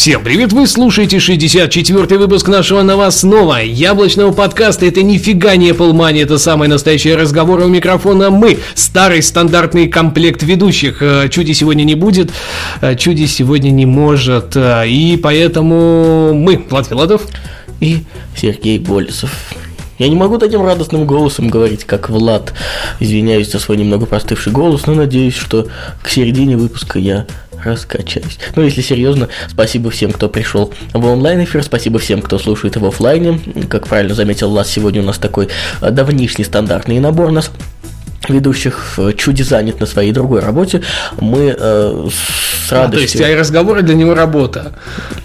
Всем привет, вы слушаете 64-й выпуск нашего новостного яблочного подкаста. Это нифига не Apple Money, это самый настоящий разговор у микрофона мы. Старый стандартный комплект ведущих. Э, Чуди сегодня не будет, э, Чуди сегодня не может. э, И поэтому мы, Влад Филатов. и Сергей Болесов. Я не могу таким радостным голосом говорить, как Влад. Извиняюсь за свой немного простывший голос, но надеюсь, что к середине выпуска я раскачаюсь. Ну, если серьезно, спасибо всем, кто пришел в онлайн-эфир, спасибо всем, кто слушает его в оффлайне. Как правильно заметил Влад, сегодня у нас такой э, давнишний стандартный набор нас ведущих э, чуди занят на своей другой работе. Мы э, с А, радостью... то есть, а и разговоры для него работа.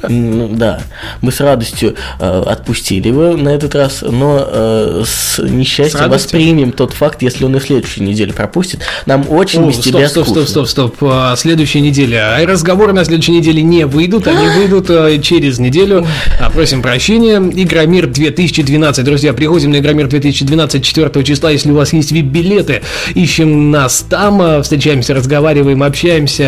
Ну, да, мы с радостью э, отпустили его на этот раз, но э, с несчастьем С воспримем тот факт, если он и в следующей неделе пропустит. Нам очень О, без стоп, тебя стоп, скучно. стоп, стоп, стоп. А, Следующая неделя. А и разговоры на следующей неделе не выйдут, они выйдут а, через неделю. А, Просим прощения. Игромир 2012. Друзья, приходим на Игромир 2012 4 числа, если у вас есть вип-билеты. Ищем нас там, а, встречаемся, разговариваем, общаемся,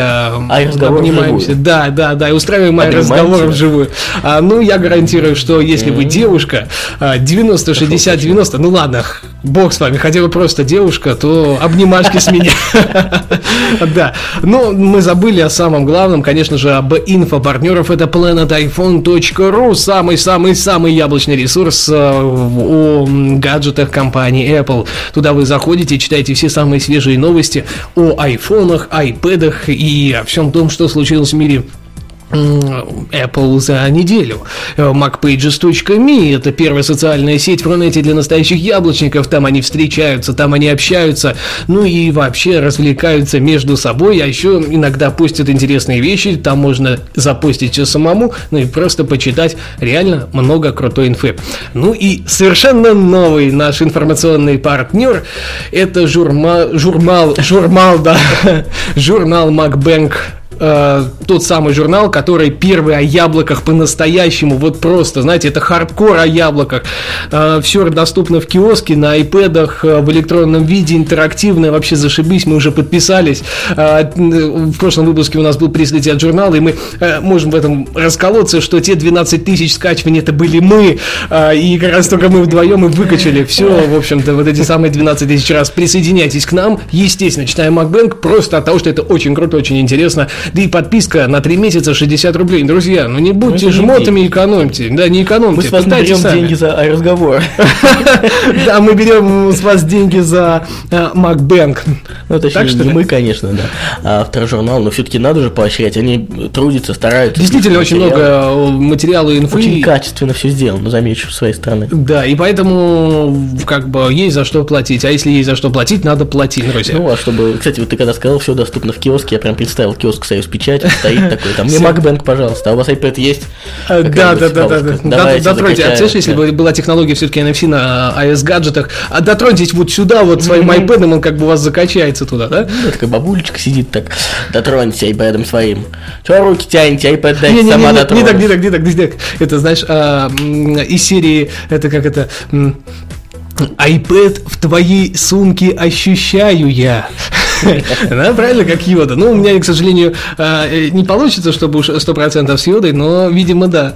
А обнимаемся. вживую. Да, да, да, и устраиваем Обнимаем разговоры тебя. вживую. А, ну, я гарантирую, что если вы девушка, а, 90, 60, 90, ну ладно, бог с вами, хотя бы просто девушка, то обнимашки с меня. Да, но мы забыли о самом главном, конечно же, об инфопартнеров. Это planetiphone.ru, самый-самый-самый яблочный ресурс э, о гаджетах компании Apple. Туда вы заходите, читаете все самые свежие новости о айфонах, айпэдах и о всем том, что случилось в мире Apple за неделю. MacPages.me – это первая социальная сеть в Рунете для настоящих яблочников. Там они встречаются, там они общаются, ну и вообще развлекаются между собой, а еще иногда постят интересные вещи, там можно запостить все самому, ну и просто почитать реально много крутой инфы. Ну и совершенно новый наш информационный партнер – это журма, журнал, журнал, да, журнал MacBank э, тот самый журнал, который первый о яблоках по-настоящему, вот просто, знаете, это хардкор о яблоках. все доступно в киоске, на айпэдах, э, в электронном виде, интерактивно, вообще зашибись, мы уже подписались. Э, в прошлом выпуске у нас был пресс от журнала, и мы э, можем в этом расколоться, что те 12 тысяч скачиваний это были мы, э, и как раз только мы вдвоем и выкачали все, в общем-то, вот эти самые 12 тысяч раз. Присоединяйтесь к нам, естественно, читаем MacBank, просто от того, что это очень круто, очень интересно. Да и подписка на 3 месяца 60 рублей. Друзья, ну не будьте не жмотами, экономьте. Да, не экономьте, Мы с вас берем сами. деньги за разговор. Да, мы берем с вас деньги за э, MacBank. Ну, точнее, не мы, конечно, да, а второй но все-таки надо же поощрять. Они трудятся, стараются. Действительно, очень много э, материала и инфы. Очень качественно все сделано, замечу, с своей стороны. Да, и поэтому как бы есть за что платить. А если есть за что платить, надо платить, друзья. Ну, а чтобы, кстати, вот ты когда сказал, все доступно в киоске, я прям представил киоск Союз Печати, стоит такой, там, мне. MacBank, пожалуйста, а у вас iPad есть? Э, Да, да, да, да, да. Дотроньте. А представляешь, если бы была технология все-таки NFC на iOS гаджетах, а дотроньтесь вот сюда, вот своим iPad, он как бы у вас закачается туда, да? Ну, такая бабулечка сидит так, дотронься iPad своим. Че руки тянете, iPad дайте, сама не, не, так, не так, не так, не так. Это, знаешь, а, из серии, это как это... iPad в твоей сумке ощущаю я. Да, правильно, как Йода. Ну, у меня, к сожалению, а, э, не получится, чтобы уж 100% с Йодой, но, видимо, да.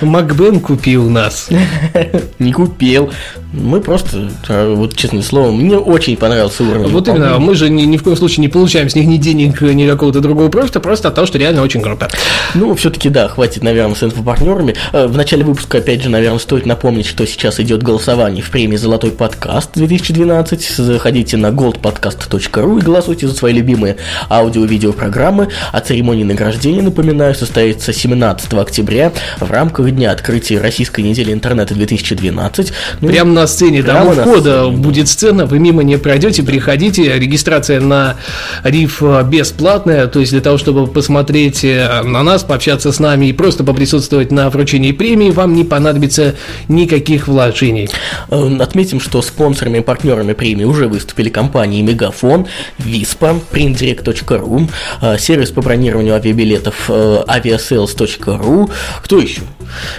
Макбен купил нас. Не купил. Мы просто, а, вот честное слово, мне очень понравился уровень. Вот именно, мы же ни, ни в коем случае не получаем с них ни денег, ни какого-то другого профита, просто от того, что реально очень круто. Ну, все-таки, да, хватит, наверное, с инфопартнерами. Э, В начале выпуска, опять же, наверное, стоит напомнить, что сейчас идет голосование в премии «Золотой подкаст 2012». Заходите на goldpodcast.ru и голосуйте за свои любимые аудио- и видеопрограммы. А церемония награждения, напоминаю, состоится 17 октября в рамках Дня открытия Российской недели интернета 2012. Ну, Прям на сцене, там Прямо у на входа сцене, будет сцена, вы мимо не пройдете, приходите, регистрация на риф э, бесплатная, то есть для того, чтобы посмотреть э, на нас, пообщаться с нами и просто поприсутствовать на вручении премии, вам не понадобится никаких вложений. Э, Отметим, что спонсорами и партнерами премии уже выступили компании Мегафон, Виспа, printdirect.ru, э, сервис по бронированию авиабилетов э, aviasales.ru. Кто еще?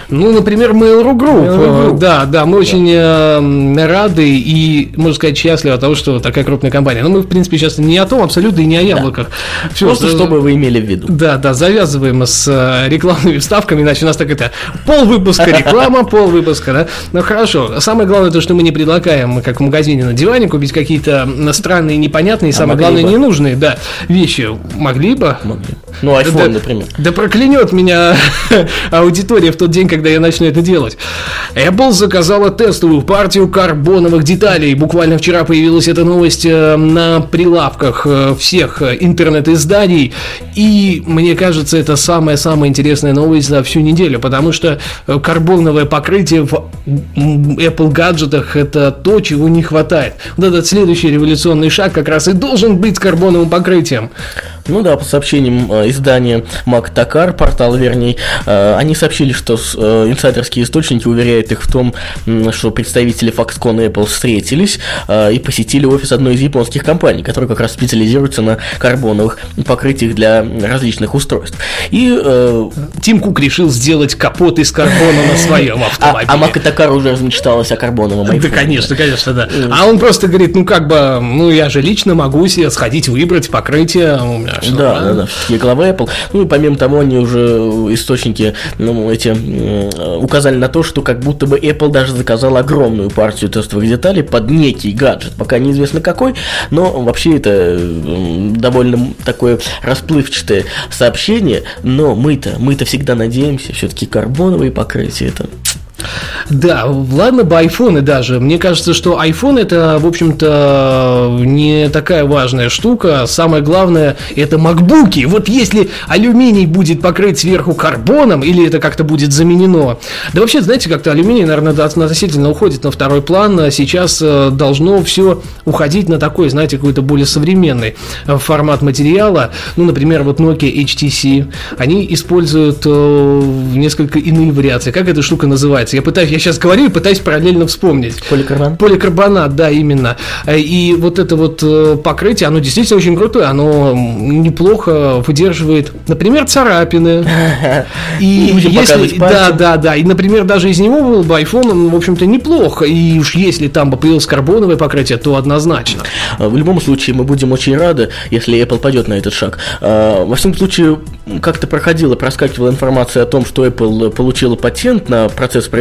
Ну, например, Mail.ru Group. Mail.ru Э, Да, да, мы очень э, рады и, можно сказать, счастливы от того, что такая крупная компания. Но мы, в принципе, сейчас не о том абсолютно и не о яблоках. Всё, Просто что- чтобы вы имели в виду. Да, да, завязываем с э, рекламными вставками, иначе у нас так это пол выпуска реклама, пол выпуска, да. Ну хорошо. Самое главное то, что мы не предлагаем, как в магазине на диване, купить какие-то странные, непонятные, самое могли главное, бы. ненужные, да, вещи. Могли бы. Ну, iPhone, Да- например. Да проклянет меня аудитория в тот день, когда я начну это делать. Apple заказала тестовую партию карбоновых деталей. Буквально вчера появилась эта новость э, на прилавках э, всех э, интернет-изданий. И мне кажется, это самая-самая интересная новость за всю неделю, потому что карбоновое покрытие в Apple гаджетах это то, чего не хватает. Вот этот следующий революционный шаг как раз и должен быть с карбоновым покрытием. Ну да, по сообщениям э, издания Mac Такар, портал вернее, э, они сообщили, что э, инсайдерские источники уверяют их в том, что представители Foxconn и Apple встретились и посетили офис одной из японских компаний, которая как раз специализируется на карбоновых покрытиях для различных устройств. И э, Тим Кук решил сделать капот из карбона на своем а, автомобиле. а Mac Такар уже размечталась о карбоновом Да, конечно, конечно, да. А он просто говорит, ну как бы, ну я же лично могу себе сходить выбрать покрытие. Да, да, нормально. да, все-таки глава Apple. Ну и помимо того, они уже э, источники, ну, эти м, указали на то, что как будто бы Apple даже заказал огромную партию тестовых деталей под некий гаджет, пока неизвестно какой, но вообще это довольно такое расплывчатое сообщение, но мы-то, мы-то всегда надеемся, все-таки карбоновые покрытия это Да, ладно бы айфоны даже. Мне кажется, что iPhone это, в общем-то, не такая важная штука. Самое главное это макбуки. Вот если алюминий будет покрыт сверху карбоном, или это как-то будет заменено. Да вообще, знаете, как-то алюминий, наверное, относительно уходит на второй план. Сейчас э, должно все уходить на такой, знаете, какой-то более современный э, формат материала. Ну, например, вот Nokia HTC. Они используют э, несколько иные вариации. Как эта штука называется? Я пытаюсь, я сейчас говорю и пытаюсь параллельно вспомнить. поликарбонат. Поликарбонат, да, именно. Э, И вот это вот э, покрытие, оно действительно очень крутое, оно неплохо выдерживает, например, царапины. И если, да, да, да, и, например, даже из него был бы iPhone, он, в общем-то, неплохо. И уж если там бы появилось карбоновое покрытие, то однозначно. А, В любом случае, мы будем очень рады, если Apple пойдет на этот шаг. А, Во всяком случае, как-то проходила, проскакивала информация о том, что Apple получила патент на процесс производства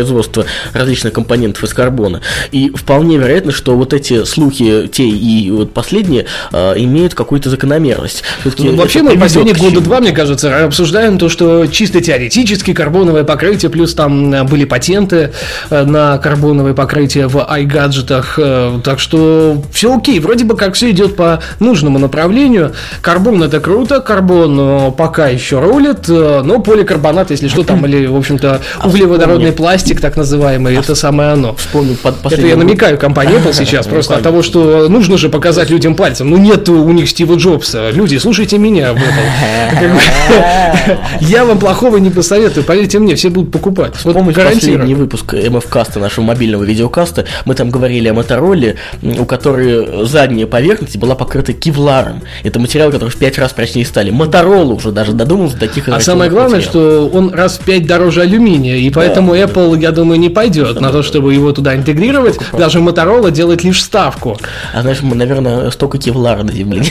различных компонентов из карбона. И вполне вероятно, что вот эти слухи, те и вот последние, а, имеют какую-то закономерность. Ну, вообще мы последние года два, мне кажется, обсуждаем то, что чисто теоретически карбоновое покрытие, плюс там э, были патенты э, на карбоновое покрытие в iGadget'ах, э, так что все окей, вроде бы как все идет по нужному направлению. Карбон это круто, карбон э, пока еще рулит, но поликарбонат, если что, там, или, в общем-то, А углеводородный пластик, так называемый, это самое оно. Вспомнил под Это я намекаю компании Apple сейчас, просто от того, что нужно же показать людям пальцем. Ну, нет у них Стива Джобса. Люди, слушайте меня. Apple. Бы, Я вам плохого не посоветую, поверьте мне, все будут покупать. Вот Помните последний выпуск MF-каста, нашего мобильного видеокаста, мы там говорили о Мотороле, у которой задняя поверхность была покрыта кевларом. Это материал, который в пять раз прочнее стали. Моторола уже даже додумался до таких А самое главное, материалов. что он раз в пять дороже алюминия, и поэтому Apple, я думаю, не пойдет на то, чтобы его туда интегрировать. Даже Motorola делает лишь ставку. А знаешь, мы, наверное, столько кевлара на земле,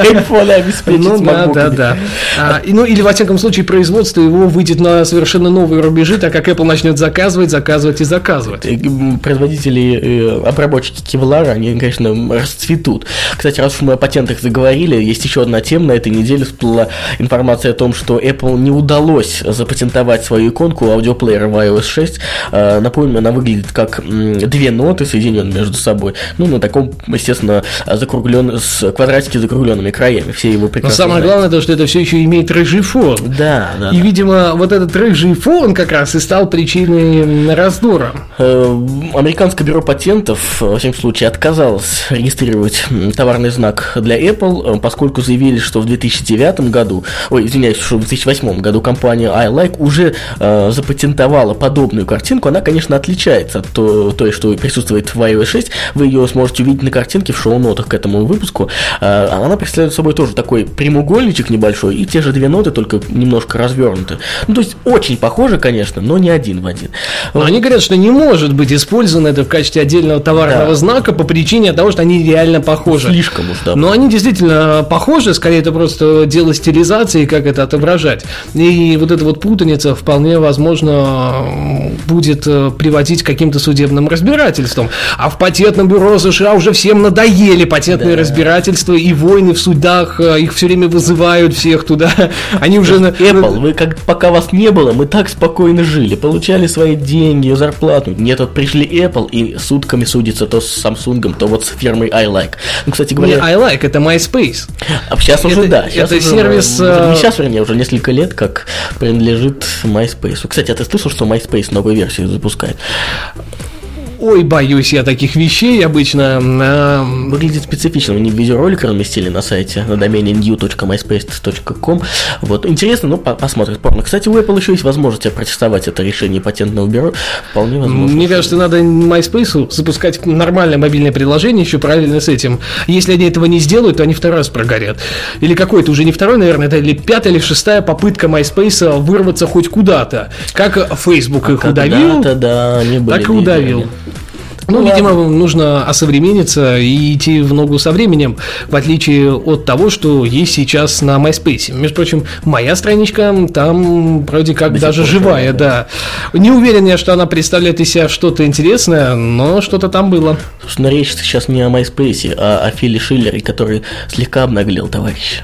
айфоны обеспечить Ну да, да, да. А, ну или во всяком случае производство его выйдет на совершенно новые рубежи, так как Apple начнет заказывать, заказывать и заказывать. Э, Производители, э, обработчики кевлара, они, конечно, расцветут. Кстати, раз уж мы о патентах заговорили, есть еще одна тема. На этой неделе всплыла информация о том, что Apple не удалось запатентовать свою иконку аудиоплеера в iOS 6 6. Э, напомню, она выглядит как две ноты, соединенные между собой. Ну, на таком, естественно, закруглен, с квадратики закругленными краями. Все его прекрасно Но самое знают. главное, то, что это все еще имеет рыжий фон. Да, да. И, да. видимо, вот этот рыжий фон как раз и стал причиной раздора. Э, Американское бюро патентов, во всяком случае, отказалось регистрировать товарный знак для Apple, э, поскольку заявили, что в 2009 году, ой, извиняюсь, что в 2008 году компания iLike уже э, запатентовала подобную картинку. Она, конечно, отличается от то- той, что присутствует в iOS 6. Вы ее сможете увидеть на картинке в шоу-нотах к этому выпуску. Э, она представляет собой тоже такой прямоугольничек небольшой и те же две ноты, только немножко развернуты. Ну, то есть очень похоже, конечно, но не один в один. Но они говорят, что не может быть использовано это в качестве отдельного товарного Да. знака по причине того, что они реально похожи. Слишком уж, да. Но они действительно похожи, скорее это просто дело стилизации, как это отображать. И вот эта вот путаница вполне возможно будет э, приводить к каким-то судебным разбирательствам. А в патентном бюро США уже всем надоели патентные разбирательства и войны в судах, э, их все время вызывают всех туда. Они уже... Apple, вы как пока вас не было, мы так спокойно жили, получали свои деньги, зарплату. Нет, вот пришли Apple и сутками судится то с Samsung, то вот с фирмой iLike. Ну, кстати Не, говоря, I like, это MySpace. а сейчас уже это- да. Сейчас это уже, сервис, э, Не сейчас, вернее, уже несколько лет, как принадлежит MySpace. Кстати, а ты слышал, что MySpace новую версию запускает? Ой, боюсь я таких вещей обычно. а, Выглядит специфично. Они видеоролик разместили на сайте на домене new.myspace.com. Вот. Интересно, ну, по- посмотрим. Порно. Кстати, у Apple еще есть возможность опротестовать это решение патентного бюро. Вполне возможно. Мне кажется, надо MySpace запускать нормальное мобильное приложение еще правильно с этим. Если они этого не сделают, то они второй раз прогорят. Или какой-то уже не второй, наверное, это или пятая или шестая попытка MySpace вырваться хоть куда-то. Как Facebook их удавил, да, так и удавил. Ну, Ну, видимо, нужно осовремениться и идти в ногу со временем, в отличие от того, что есть сейчас на MySpace. Между прочим, моя страничка там вроде как До даже живая, живая, да. Не уверен я, что она представляет из себя что-то интересное, но что-то там было. Собственно, речь сейчас не о MySpace, а о Филе Шиллере, который слегка обнаглел товарищ.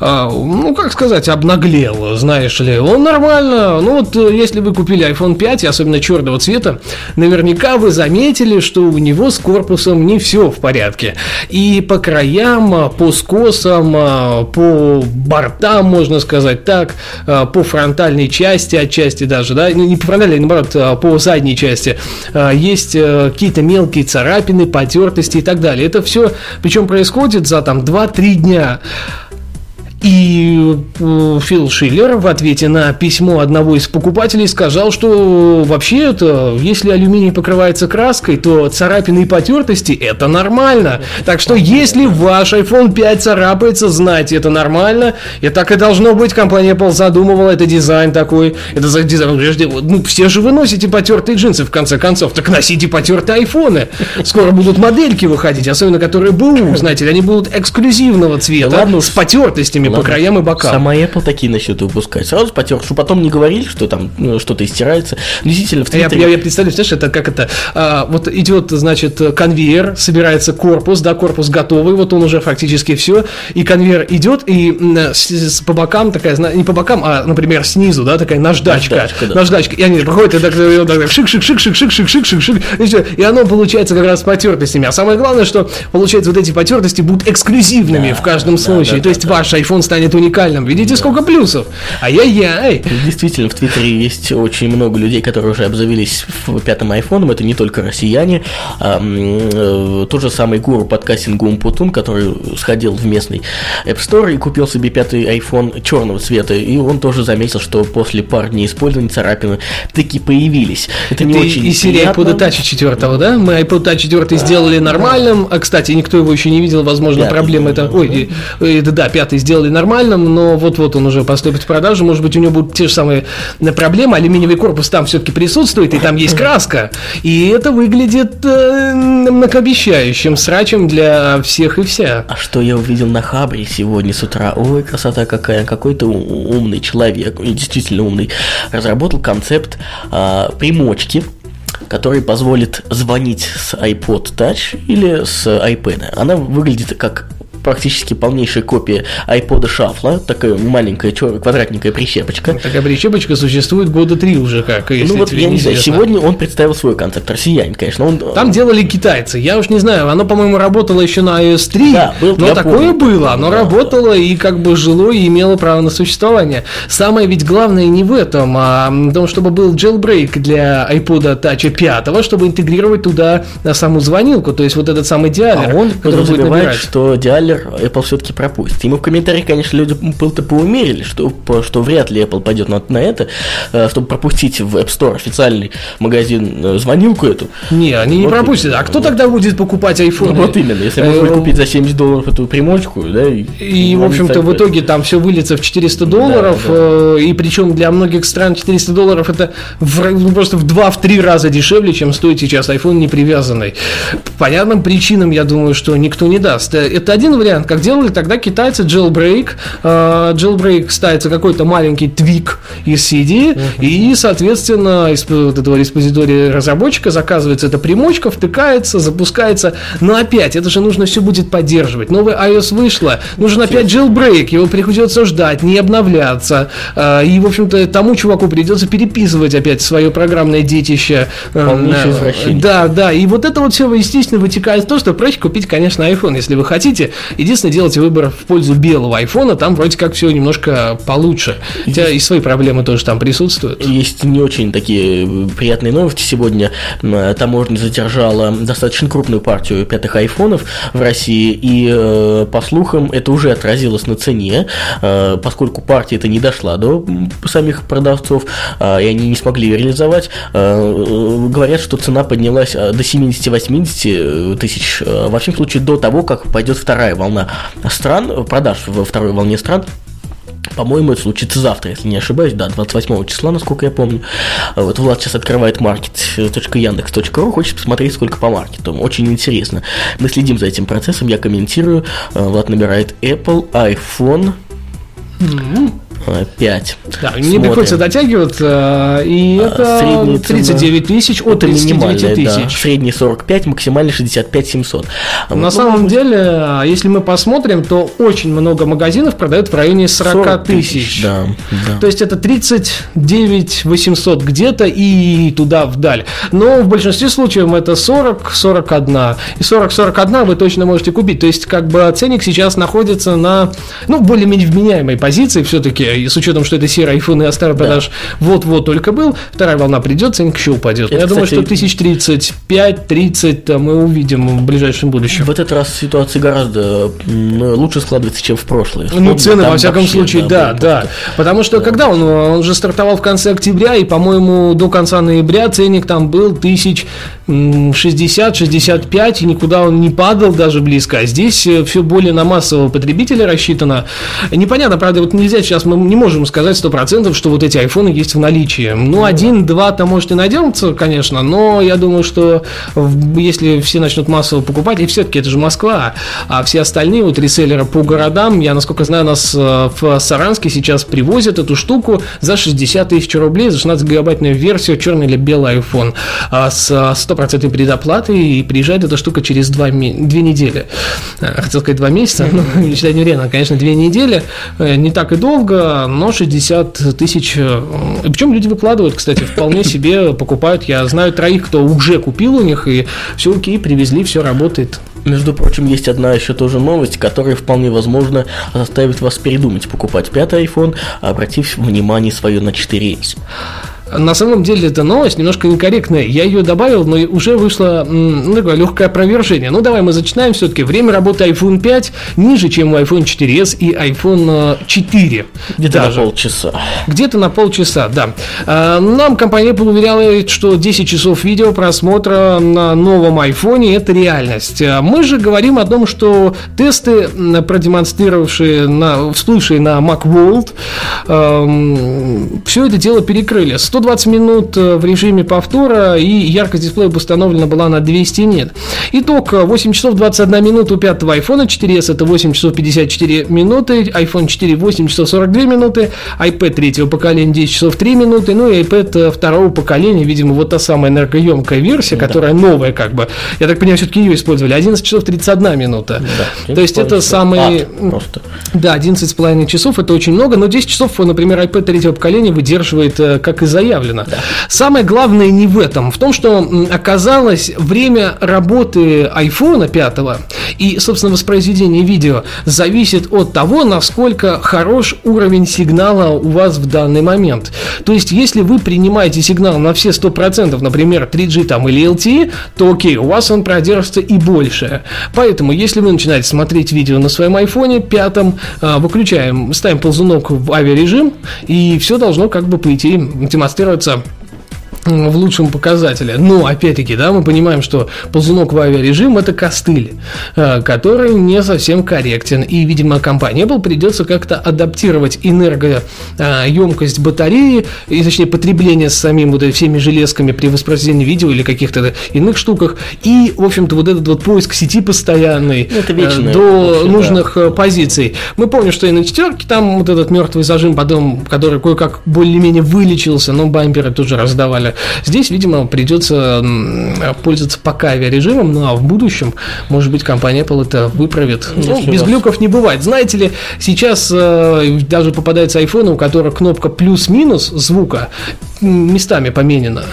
А, ну, как сказать, обнаглел, знаешь ли. Он нормально. Ну, вот э, если вы купили iPhone 5, и особенно черного цвета, наверняка вы заметили, что у него с корпусом не все в порядке. И по краям, а, по скосам, а, по бортам, можно сказать так, а, по фронтальной части, отчасти даже, да, не по фронтальной, наоборот, по задней части, есть э, какие-то мелкие царапины, потертости и так далее. Это все, причем происходит за там 2-3 дня. И э, Фил Шиллер в ответе на письмо одного из покупателей сказал, что вообще это, если алюминий покрывается краской, то царапины и потертости это нормально. Так что если ваш iPhone 5 царапается, знайте, это нормально. И так и должно быть. Компания Apple задумывала, это дизайн такой. Это за дизайн. Ну, все же вы носите потертые джинсы, в конце концов. Так носите потертые айфоны. Скоро будут модельки выходить, особенно которые БУ, знаете, они будут эксклюзивного цвета, ладно с потертостями по краям и бокам. Сама Apple такие начнет выпускать. Сразу потер, чтобы потом не говорили, что там ну, что-то истирается. Действительно, в Твиттере... Я, я, я представляю, знаешь, это как это... А, вот идет, значит, конвейер, собирается корпус, да, корпус готовый, вот он уже фактически все, и конвейер идет, и с, с, по бокам такая, не по бокам, а, например, снизу, да, такая наждачка. Наждачка, да. наждачка. И они проходят, и так, шик-шик-шик-шик-шик-шик-шик-шик, и все. И оно получается как раз с потертостями. А самое главное, что получается вот эти потертости будут эксклюзивными да, в каждом да, случае. Да, То да, есть да, ваш iPhone станет уникальным. Видите, сколько плюсов? Ай-яй-яй. Действительно, в Твиттере есть очень много людей, которые уже обзавелись пятым айфоном. Это не только россияне. А, э, тот же самый гуру подкастинга Умпутун, который сходил в местный App Store и купил себе пятый iPhone черного цвета. И он тоже заметил, что после пар дней использования царапины таки появились. Это не Ты очень серии приятно. iPod Touch 4, да? Мы iPod Touch 4 сделали нормальным, а, кстати, никто его еще не видел, возможно, Пятый, проблема это... Ой, э, э, да, да, пятый сделали нормальным, но вот-вот он уже поступит в продажу, может быть, у него будут те же самые э, проблемы, алюминиевый корпус там все-таки присутствует, и там есть краска, и это выглядит э, многообещающим срачем для всех и вся. А что я увидел на Хабре сегодня с утра? Ой, красота какая! Какой-то умный человек, и действительно умный, разработал концепт а, примочки, который позволит звонить с iPod Touch или с iPad. Она выглядит как практически полнейшая копия iPod Shuffle, такая маленькая чер- квадратненькая прищепочка. Такая прищепочка существует года три уже как, если ну вот я не знаю, сегодня он представил свой концепт, россиянин, конечно. Он, Там делали китайцы. Я уж не знаю, оно, по-моему, работало еще на iOS 3, Да, был, но такое помню. было. Оно Да, работало и как бы жило и имело право на существование. Самое ведь главное не в этом, а в том, чтобы был jailbreak для iPod Touch 5, чтобы интегрировать туда саму звонилку, то есть вот этот самый диалер, А он подразумевает, что диалер Apple все-таки пропустит. Ему в комментариях, конечно, люди пыл-то поумерили, что, что вряд ли Apple пойдет на, на это, э, чтобы пропустить в App Store официальный магазин э, звонилку эту. Не, они не Вот пропустят. именно. А кто тогда будет покупать iPhone? Ну, вот именно, если можно Э, купить за 70 долларов эту примочку, да, и, И, в общем-то, в итоге там все выльется в 400 долларов, да. э, и причем для многих стран 400 долларов это в- ну, просто в 2-3 раза дешевле, чем стоит сейчас iPhone не привязанный. По понятным причинам, я думаю, что никто не даст. Это один вариант, как делали тогда китайцы jailbreak. Э, Jailbreak ставится какой-то маленький твик из CD, и, соответственно, из вот этого респозитория разработчика заказывается эта примочка, втыкается, запускается. Но опять, это же нужно все будет поддерживать. Новый iOS вышла, нужен опять jailbreak, его придется ждать, не обновляться. Э, И, в общем-то, тому чуваку придется переписывать опять свое программное детище. Э, э. Да, да. И вот это вот все, естественно, вытекает из того, что проще купить, конечно, iPhone, если вы хотите. Единственное, делайте выбор в пользу белого iPhone, там вроде как все немножко получше. Хотя и свои проблемы тоже там присутствуют. Есть не очень такие э, приятные новости. Сегодня м, таможня задержала достаточно крупную партию пятых айфонов в России, и э, по слухам это уже отразилось на цене, э, поскольку партия это не дошла до самих продавцов, э, и они не смогли реализовать. Э, э, Говорят, что цена поднялась э, до 70-80 тысяч, э, во всем случае до того, как пойдет вторая волна стран, э, продаж во второй волне стран. По-моему, это случится завтра, если не ошибаюсь, да, 28 числа, насколько я помню. Вот Влад сейчас открывает market.yandex.ru, хочет посмотреть, сколько по маркету. Очень интересно. Мы следим за этим процессом, я комментирую. Э, Влад набирает Apple, iPhone э, 5. Да, мне Смотрим. приходится дотягиваться, и А, это средняя цена- 39 тысяч от Это 39 минимальная, да. тысяч. Средний 45, максимальный 65 700. А На вот, самом ну, деле, если мы посмотрим, то очень много магазинов продают в районе 40, тысяч. Да, да. То есть это 39 800 где-то и туда вдаль. Но в большинстве случаев это 40, 41. И 40, 41 вы точно можете купить. То есть как бы ценник сейчас находится на, ну, более-менее вменяемой позиции все-таки. И с учетом, что это серый iPhone и остаток продаж вот-вот только был, вторая волна придет, ценник еще упадет. Это, Я думаю, кстати, что 1035-30 мы увидим в ближайшем будущем. В этот раз ситуация гораздо лучше складывается, чем в прошлые. Ну, цены, Там во всяком вообще, случае, да, да. просто- Потому что когда он, он же стартовал в конце октября, и, по-моему, до конца ноября ценник там был тысяч 60-65, и никуда он не падал даже близко. А здесь все более на массового потребителя рассчитано. Непонятно, правда, вот нельзя сейчас, мы не можем сказать 100%, что вот эти айфоны есть в наличии. Ну, один-два-то может и найдется, конечно, но я думаю, что если все начнут массово покупать, и все-таки это же Москва, а все остальные вот реселлеры по городам, я, насколько знаю, нас э, в Саранске сейчас привозят эту штуку за 60 тысяч рублей, за 16 гигабайтную версию, черный или белый iPhone, а с э, стопроцентной предоплатой, и приезжает эта штука через два, две недели. Э, Хотел сказать два месяца, но не считать не время, конечно, две недели, Э, не так и долго, но 60 тысяч, э, и причем люди выкладывают, кстати, вполне себе покупают, я знаю троих, кто уже купил у них, и все окей, привезли, все работает. Между прочим, есть одна еще тоже новость, которая вполне возможно заставит вас передумать покупать пятый iPhone, обратив внимание свое на 4S. На самом деле эта новость немножко некорректная. Я ее добавил, но уже вышло ну, такое легкое опровержение. Ну, давай мы зачитаем все-таки. Время работы iPhone 5 ниже, чем у iPhone 4s и iPhone э, 4. Где-то на полчаса. Где-то на полчаса, да. А, Нам компания Apple уверяла, что 10 часов видео просмотра на новом iPhone это реальность. А Мы же говорим о том, что тесты, продемонстрировавшие, на, всплывшие на Macworld, все это дело перекрыли. 120 минут в режиме повтора, и яркость дисплея установлена была на 200 нет. Итог 8 часов 21 минута у пятого iPhone 4s, это 8 часов 54 минуты, iPhone 4 8 часов 42 минуты, iPad третьего поколения 10 часов 3 минуты, ну и iPad второго поколения, видимо, вот та самая энергоемкая версия, да. которая новая как бы. Я так понимаю, все-таки ее использовали. 11 часов 31 минута. Да, То есть это самый... Просто. Да, 11,5 часов, это очень много, но 10 часов, например, iPad третьего поколения выдерживает, э, как и заявлено. Да. Самое главное не в этом, в том, что оказалось время работы iPhone 5 и, собственно, воспроизведение видео зависит от того, насколько хорош уровень сигнала у вас в данный момент. То есть, если вы принимаете сигнал на все 100%, например, 3G там, или LTE, то окей, у вас он продержится и больше. Поэтому, если вы начинаете смотреть видео на своем айфоне пятом, а, выключаем, ставим ползунок в авиарежим, и все должно как бы по идее демонстрироваться в лучшем показателе. Но, опять-таки, да, мы понимаем, что ползунок в авиарежим – это костыль, э, который не совсем корректен. И, видимо, компании Apple придется как-то адаптировать энергоемкость батареи, и, точнее, потребление с самим вот всеми железками при воспроизведении видео или каких-то иных штуках. И, в общем-то, вот этот вот поиск сети постоянный ну, вечное, до вообще, нужных да. Э, позиций. Мы помним, что и на четверке там вот этот мертвый зажим, потом, который кое-как более-менее вылечился, но бамперы тоже раздавали Здесь, видимо, придется пользоваться пока авиарежимом, ну а в будущем, может быть, компания Apple это выправит. Ну, без раз. глюков не бывает. Знаете ли, сейчас э, даже попадается iPhone, у которого кнопка плюс-минус звука местами поменена.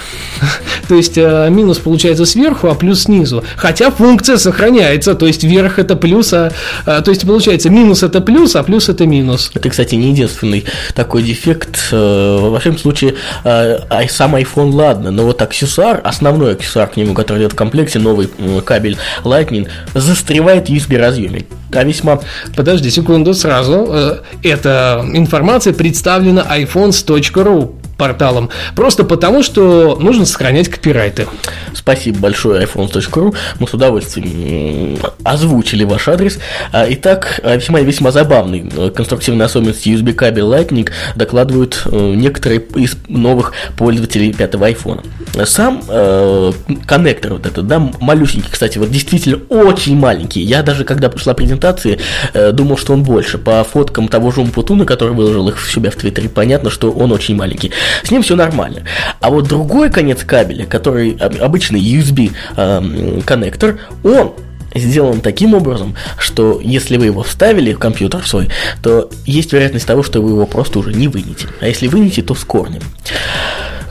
то есть э, минус получается сверху, а плюс снизу. Хотя функция сохраняется, то есть вверх это плюс, а, а то есть получается минус это плюс, а плюс это минус. Это, кстати, не единственный такой дефект. Э, во всяком случае, э, сам iPhone ладно, но вот аксессуар, основной аксессуар к нему, который идет в комплекте, новый кабель Lightning, застревает в USB разъеме. А весьма... Подожди секунду, сразу. Эта информация представлена iPhones.ru порталом, просто потому, что нужно сохранять копирайты. Спасибо большое iPhone.ru, мы с удовольствием озвучили ваш адрес. А, итак, весьма весьма забавный э, конструктивный особенности USB кабель Lightning докладывают э, некоторые из новых пользователей пятого iPhone. Сам э, коннектор вот этот, да, малюсенький, кстати, вот действительно очень маленький. Я даже когда пришла презентация, э, думал, что он больше. По фоткам того же Умпутуна, который выложил их в себя в Твиттере, понятно, что он очень маленький. С ним все нормально. А вот другой конец кабеля, который обычный USB э, коннектор, он сделан таким образом, что если вы его вставили в компьютер свой, то есть вероятность того, что вы его просто уже не вынете. А если вынете, то с корнем.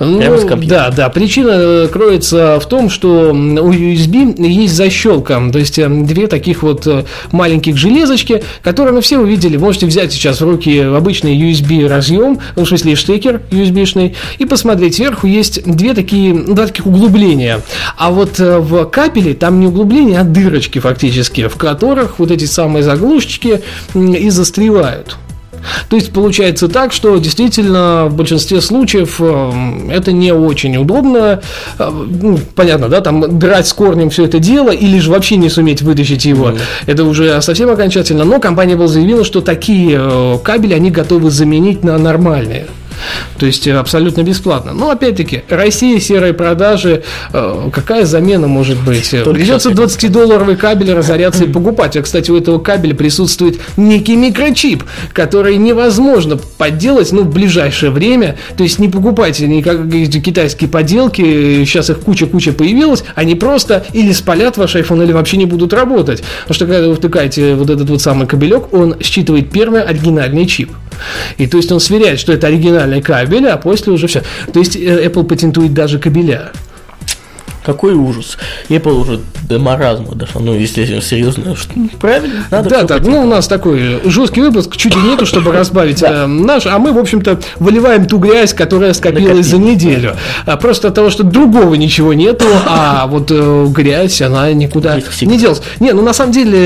Ну, да, да. Причина э, кроется в том, что у USB есть защелка, то есть э, две таких вот э, маленьких железочки, которые мы все увидели. Можете взять сейчас в руки обычный USB разъем, ну, в смысле штекер USB-шный, и посмотреть. Сверху есть две такие, два таких углубления. А вот в капеле там не углубления, а дырочки фактически, в которых вот эти самые заглушечки и застревают. То есть получается так, что действительно в большинстве случаев э, это не очень удобно. Э, ну, понятно, да, там драть с корнем все это дело, или же вообще не суметь вытащить его. Mm-hmm. Это уже совсем окончательно. Но компания была заявила, что такие э, кабели они готовы заменить на нормальные. То есть э, абсолютно бесплатно. Но опять-таки, Россия, серые продажи, э, какая замена может быть? Только Придется 20-долларовый кабель разоряться и покупать. А, кстати, у этого кабеля присутствует некий микрочип, который невозможно подделать ну, в ближайшее время. То есть не покупайте никакие китайские поделки, сейчас их куча-куча появилась, они просто или спалят ваш iPhone, или вообще не будут работать. Потому что когда вы втыкаете вот этот вот самый кабелек, он считывает первый оригинальный чип. И то есть он сверяет, что это оригинальный кабель, а после уже все. То есть э, Apple патентует даже кабеля. Какой ужас. Apple уже до маразма дошло. Ну, если серьезно, что, правильно, надо. Да, да. Ну, у нас такой жесткий выпуск, чуть ли нету, чтобы разбавить э, наш, а мы, в общем-то, выливаем ту грязь, которая скопилась за неделю. А просто от того, что другого ничего нету, а вот э, грязь, она никуда не делась. Не, ну, на самом деле,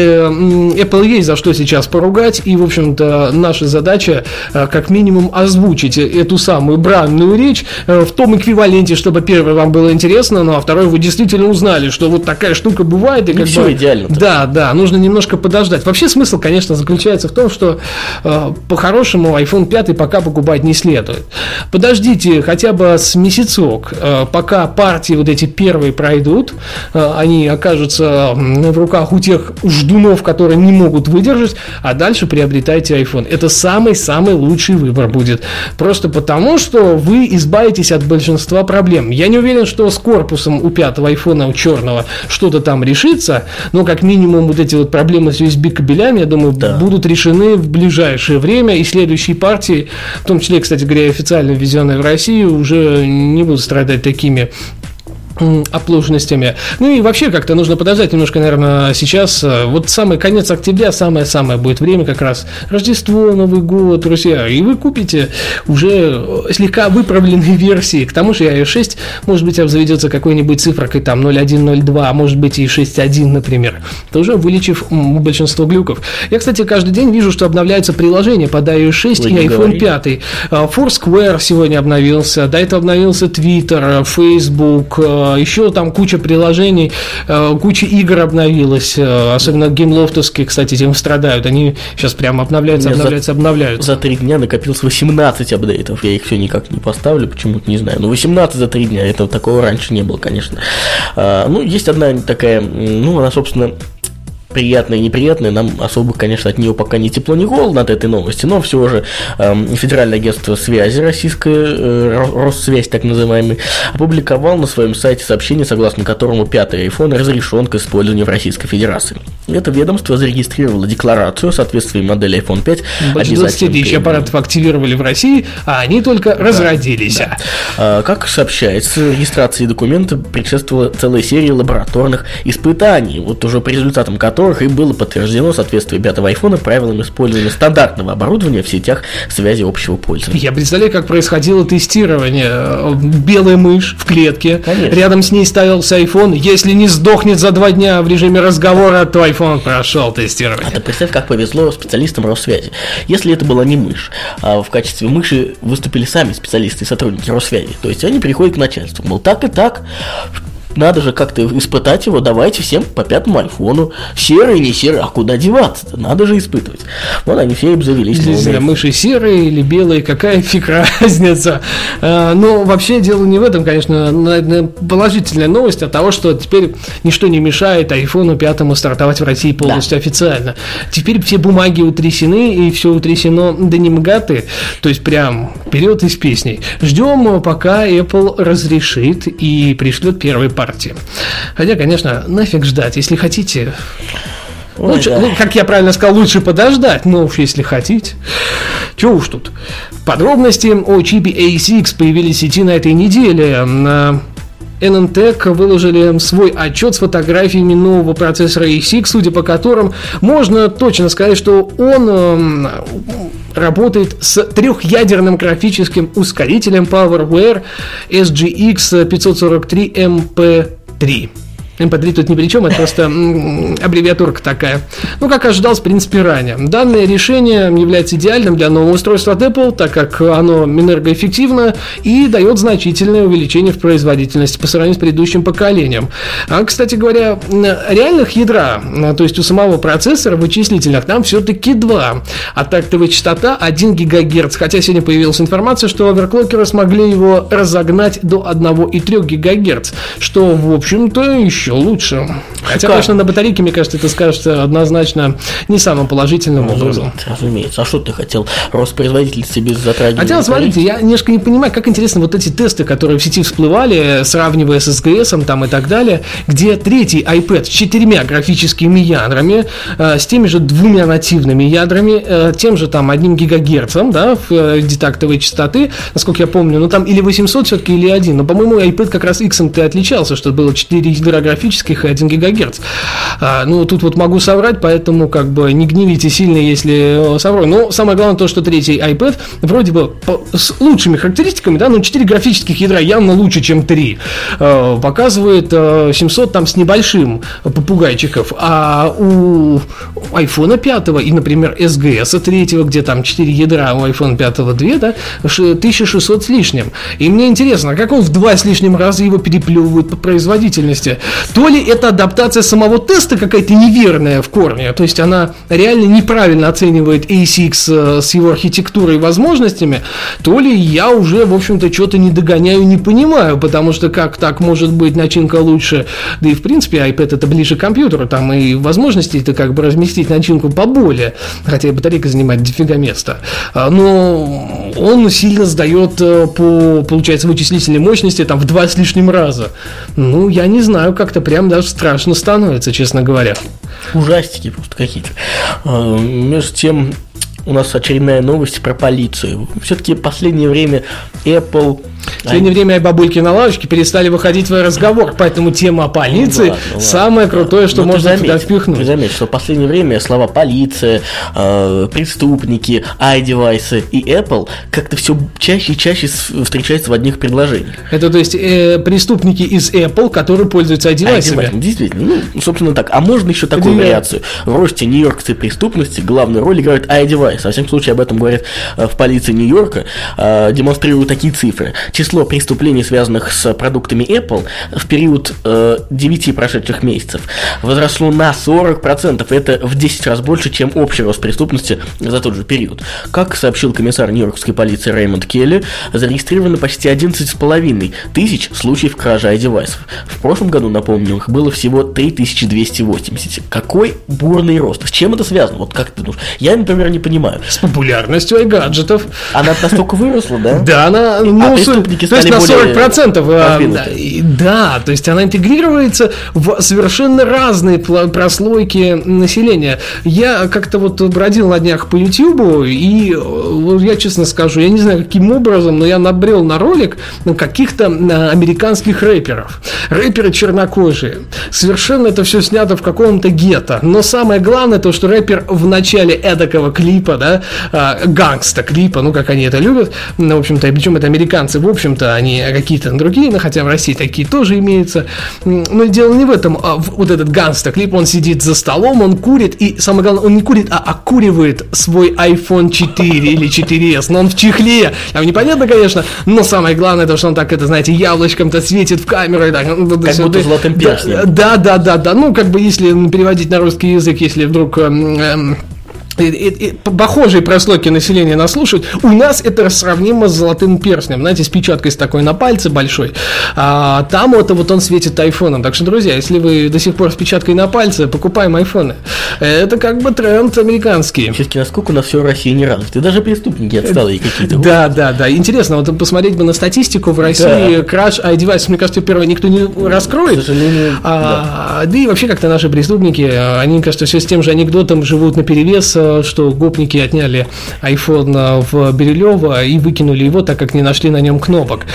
Apple есть за что сейчас поругать, и, в общем-то, наша задача, э, как минимум, озвучить эту самую бранную речь в том эквиваленте, чтобы первое вам было интересно, ну, а второе которой вы действительно узнали, что вот такая штука бывает. И Не как всё бы, идеально. Да, да, нужно немножко подождать. Вообще смысл, конечно, заключается в том, что э, по-хорошему iPhone 5 пока покупать не следует. Подождите хотя бы с месяцок, э, пока партии вот эти первые пройдут, э, они окажутся в руках у тех ждунов, которые не могут выдержать, а дальше приобретайте iPhone. Это самый-самый лучший выбор будет. Просто потому, что вы избавитесь от большинства проблем. Я не уверен, что с корпусом у пятого айфона, у черного, что-то там решится, но как минимум вот эти вот проблемы с USB-кабелями, я думаю, Да. будут решены в ближайшее время, и следующие партии, в том числе, кстати говоря, официально ввезенные в Россию, уже не будут страдать такими оплошностями. Ну и вообще как-то нужно подождать немножко, наверное, сейчас. э, Вот самый конец октября, самое-самое будет время как раз Рождество, Новый год, друзья. И вы купите уже э, слегка выправленные версии. К тому же и iOS 6, может быть, обзаведется какой-нибудь цифрой там 0.1.0.2, а может быть и 6.1, например. Тоже вылечив м, большинство глюков. Я, кстати, каждый день вижу, что обновляются приложения под iOS 6 Вы и iPhone говорите. 5. А, Foursquare сегодня обновился, до этого обновился Twitter, Facebook, э, еще там куча приложений, э, куча игр обновилась, э, особенно геймлофтовские, кстати, этим страдают. Они сейчас прямо обновляются, меня за- обновляются, обновляются. За три дня накопилось 18 апдейтов. Я их все никак не поставлю, почему-то не знаю. Ну, 18 за три дня, это такого раньше не было, конечно. А, ну, есть одна такая, ну, она, собственно, приятная и неприятная, нам особо, конечно, от нее пока не тепло, не холодно от этой новости, но все же эм, Федеральное агентство связи российское, э, Ро- Россвязь так называемый, опубликовал на своем сайте сообщение, согласно которому пятый iPhone разрешен к использованию в Российской Федерации. Это ведомство зарегистрировало декларацию о соответствии модели iPhone 5 Больше 20 обязательным тысяч аппаратов активировали в России, а они только разродились. А, Как сообщается, регистрации документа предшествовала целая серия лабораторных испытаний, вот уже по результатам которых и было подтверждено соответствие пятого айфона правилам использования стандартного оборудования в сетях связи общего пользования. Я представляю, как происходило тестирование. Белая мышь в клетке. Конечно. Рядом с ней ставился iPhone. Если не сдохнет за два дня в режиме разговора, то iPhone прошел А тестирование. ты представь, как повезло специалистам Россвязи. Если это была не мышь, а в качестве мыши выступили сами специалисты и сотрудники Россвязи. То есть они приходят к начальству, мол, так и так, надо же как-то испытать его, давайте всем по пятому айфону. Серый, не серый, а куда деваться-то? Надо же испытывать. Вот они все обзавелись Не знаю, мыши серые или белые, какая фиг разница. А, Но вообще дело не в этом, конечно, положительная новость от того, что теперь ничто не мешает айфону пятому стартовать в России полностью официально. Теперь все бумаги утрясены, и все утрясено до немгаты, то есть прям вперед из песней. Ждем, пока Apple разрешит и пришлет первые партии. Хотя, конечно, нафиг ждать, если хотите, Ой, Лучше, да. ну, как я правильно сказал, лучше подождать, но уж если хотите. Чего уж тут. Подробности о чипе A6 появились в сети на этой неделе. NNTech выложили свой отчет с фотографиями нового процессора A6, судя по которым можно точно сказать, что он эм, работает с трехъядерным графическим ускорителем PowerWare SGX 543 MP3. MP3 тут ни при чем, это просто аббревиатурка такая. Ну, как ожидалось, в принципе, ранее. Данное решение является идеальным для нового устройства от Apple, так как оно энергоэффективно и дает значительное увеличение в производительности по сравнению с предыдущим поколением. А, кстати говоря, реальных ядра, м, то есть у самого процессора вычислительных, там все-таки два. А тактовая частота 1 ГГц, хотя сегодня появилась информация, что оверклокеры смогли его разогнать до 1,3 ГГц, что, в общем-то, еще лучше. Хотя, конечно, на батарейке, мне кажется, это скажется однозначно не самым положительным образом. Разумеется, разумеется. А что ты хотел? Рост производительности без затрагивания? Хотя, смотрите, я немножко не понимаю, как интересно вот эти тесты, которые в сети всплывали, сравнивая с SGS там и так далее, где третий iPad с четырьмя графическими ядрами, э, с теми же двумя нативными ядрами, э, тем же там одним гигагерцем, да, в э, детактовой частоты, насколько я помню, ну там или 800 все-таки, или один, но, по-моему, iPad как раз X ты отличался, что было 4 ядра графических и 1 ГГц. А, ну, тут вот могу соврать, поэтому как бы не гневите сильно, если совру. Но самое главное то, что третий iPad вроде бы с лучшими характеристиками, да, ну 4 графических ядра явно лучше, чем 3. А, показывает 700 там с небольшим попугайчиков, а у iPhone 5 и, например, SGS 3, где там 4 ядра, а у iPhone 5 2, да, 1600 с лишним. И мне интересно, а как он в два с лишним раза его переплевывает по производительности? То ли это адаптация самого теста какая-то неверная в корне, то есть она реально неправильно оценивает ASICS э, с его архитектурой и возможностями, то ли я уже, в общем-то, что-то не догоняю, не понимаю, потому что как так может быть начинка лучше, да и в принципе iPad это ближе к компьютеру, там и возможности это как бы разместить начинку поболее, хотя и батарейка занимает дофига места. А, но он сильно сдает э, по, получается, вычислительной мощности там в два с лишним раза. Ну, я не знаю, как-то прям даже страшно становится, честно говоря. Ужастики просто какие-то. А, между тем, у нас очередная новость про полицию. Все-таки в последнее время Apple в последнее время бабульки на лавочке перестали выходить в разговор, поэтому тема о полиции ну, ладно, ну, самое крутое, что Но можно заметь, туда впихнуть. Ты заметь, что в последнее время слова полиция, э, преступники, iDevice и Apple как-то все чаще и чаще встречаются в одних предложениях. Это то есть э, преступники из Apple, которые пользуются iDevice. iDevice действительно, ну, собственно так. А можно еще такую Это вариацию? В росте нью-йоркской преступности главную роль играет iDevice. Во всяком случае, об этом говорят э, в полиции Нью-Йорка, э, демонстрируют такие цифры число преступлений, связанных с продуктами Apple, в период э, 9 прошедших месяцев возросло на 40%. Это в 10 раз больше, чем общий рост преступности за тот же период. Как сообщил комиссар Нью-Йоркской полиции Рэймонд Келли, зарегистрировано почти 11,5 тысяч случаев кражи iDevice. В прошлом году, напомню, их было всего 3280. Какой бурный рост? С чем это связано? Вот как ты думаешь? Я, например, не понимаю. С популярностью iGadgetов. Она настолько выросла, да? Да, она... Ну, а преступники то есть на 40%. А, да, то есть она интегрируется в совершенно разные прослойки населения. Я как-то вот бродил на днях по YouTube, и я честно скажу, я не знаю, каким образом, но я набрел на ролик каких-то американских рэперов. Рэперы чернокожие. Совершенно это все снято в каком-то гетто. Но самое главное, то, что рэпер в начале эдакого клипа, да, а, gangsta клипа, ну, как они это любят, ну, в общем-то, причем это американцы, в общем-то, не какие-то другие, но хотя в России такие тоже имеются. Но дело не в этом. А вот этот gangsta клип, он сидит за столом, он курит, и самое главное, он не курит, а окуривает свой iPhone 4 или 4s, но он в чехле. Там непонятно, конечно, но самое главное, то, что он так, это, знаете, яблочком-то светит в камеру. И так, ну, как будто золотым перстнем. Да, да, да, да. Ну, как бы, если переводить на русский язык, если вдруг... Эм, эм, и, и, и, похожие прослойки населения нас слушают, у нас это сравнимо с золотым перстнем, знаете, с печаткой с такой на пальце большой, а там это вот он светит айфоном. Так что, друзья, если вы до сих пор с печаткой на пальце, покупаем айфоны. Это как бы тренд американский. Все-таки насколько у нас все в России не развито, даже преступники отсталые какие-то. Да, да, да. Интересно, вот посмотреть бы на статистику в России, да. краш iDevice, мне кажется, первое, никто не раскроет. К сожалению, а, да. да и вообще как-то наши преступники, они, кажется, все с тем же анекдотом живут на перевес что гопники отняли iPhone в Бирюлева и выкинули его, так как не нашли на нем кнопок.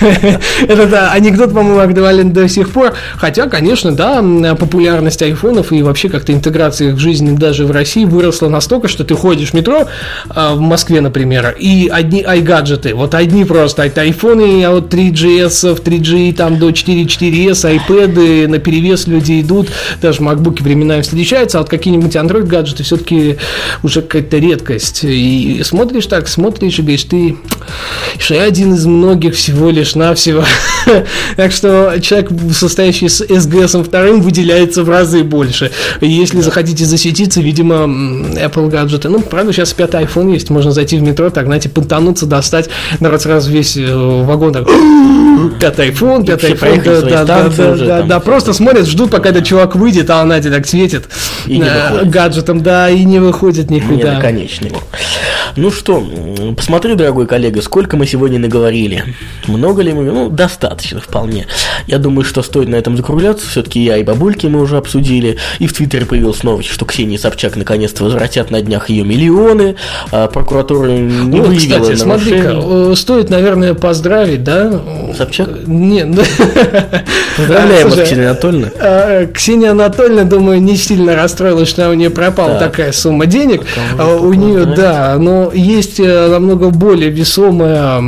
Это анекдот, по-моему, актуален до сих пор. Хотя, конечно, да, популярность айфонов и вообще как-то интеграция их в жизнь даже в России выросла настолько, что ты ходишь в метро а, в Москве, например, и одни iGadgets, вот одни просто это айфоны от 3GS, 3G там до 4.4S, iPad, на перевес люди идут, даже MacBook временами встречаются, а вот какие-нибудь Android гаджеты все-таки уже какая-то редкость. И смотришь так, смотришь и говоришь, ты что я один из многих всего лишь навсего. так что человек, состоящий с SGS вторым, выделяется в разы больше. И если захотите засветиться, видимо, Apple гаджеты. Ну, правда, сейчас пятый iPhone есть, можно зайти в метро, так, знаете, понтануться, достать, народ сразу весь э, вагон так, пятый iPhone, пятый iPhone, да, да, да, да, да, просто смотрят, ждут, пока этот чувак выйдет, а она так светит гаджетом, да, и не выходит никуда. Не конечный. Ну что, посмотри, дорогой коллега, сколько мы сегодня наговорили. Много ли мы? Ну, достаточно. вполне. Я думаю, что стоит на этом закругляться. Все-таки я и бабульки мы уже обсудили. И в Твиттере появилась новость, что Ксения Собчак наконец-то возвратят на днях ее миллионы. А прокуратура не Вот, выявила кстати, смотри-ка, нарушений. э, стоит, наверное, поздравить, да? Собчак? Нет, ну, Поздравляем вас, Ксения Анатольевна. А, Ксения Анатольевна, думаю, не сильно расстроилась, что у нее пропала Так. такая сумма денег. А, У нее, да, но есть э, намного более весомая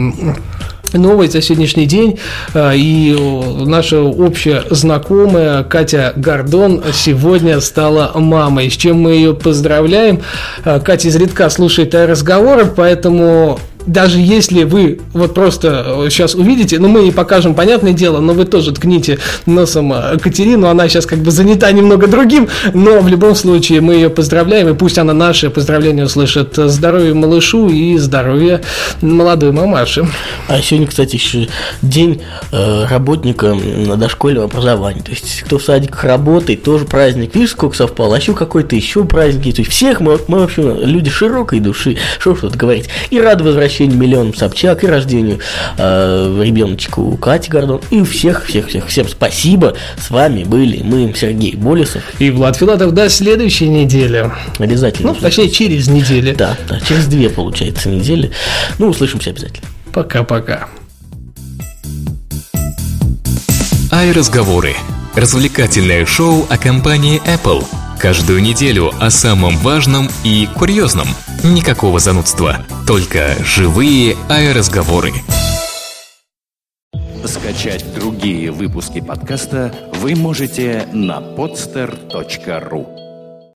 новость за сегодняшний день. А, И о, наша общая знакомая Катя Гордон сегодня стала мамой, с чем мы ее поздравляем. А, Катя изредка слушает разговоры, поэтому даже если вы вот просто сейчас увидите, ну мы ей покажем, понятное дело, но вы тоже ткните носом э, Катерину, она сейчас как бы занята немного другим, но в любом случае мы ее поздравляем, и пусть она наши поздравления услышит. Здоровья малышу и здоровья молодой мамаши. А сегодня, кстати, еще день э, работника дошкольного образования. То есть, кто в садиках работает, тоже праздник. Видишь, сколько совпало? А еще какой-то еще праздник. То есть, всех мы, мы вообще люди широкой души. Что тут говорить. И рады возвращению миллионам Собчак, и рождению э, ребеночку Кати Гордон. И всех, всех, всех, всем спасибо. С вами были мы, Сергей Болесов. И Влад Филатов до следующей недели. Обязательно. Ну, точнее, через неделю. Да, да, через две, получается, недели. Ну, услышимся обязательно. Пока-пока. iRазговоры. Развлекательное шоу о компании Apple. Каждую неделю о самом важном и курьезном. Никакого занудства. Только живые iRазговоры. Скачать другие выпуски подкаста вы можете на podster.ru